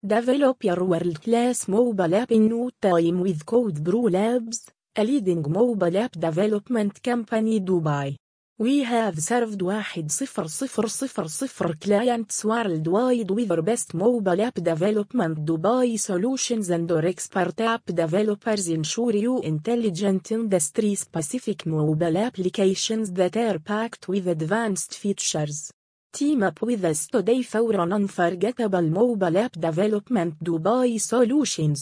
Develop your world-class mobile app in no time with Code Brew Labs, a leading mobile app development company Dubai. We have served 1000 clients worldwide with our best mobile app development Dubai solutions and our expert app developers ensure you intelligent industry-specific mobile applications that are packed with advanced features. Team up with us today for an unforgettable mobile app development Dubai solutions.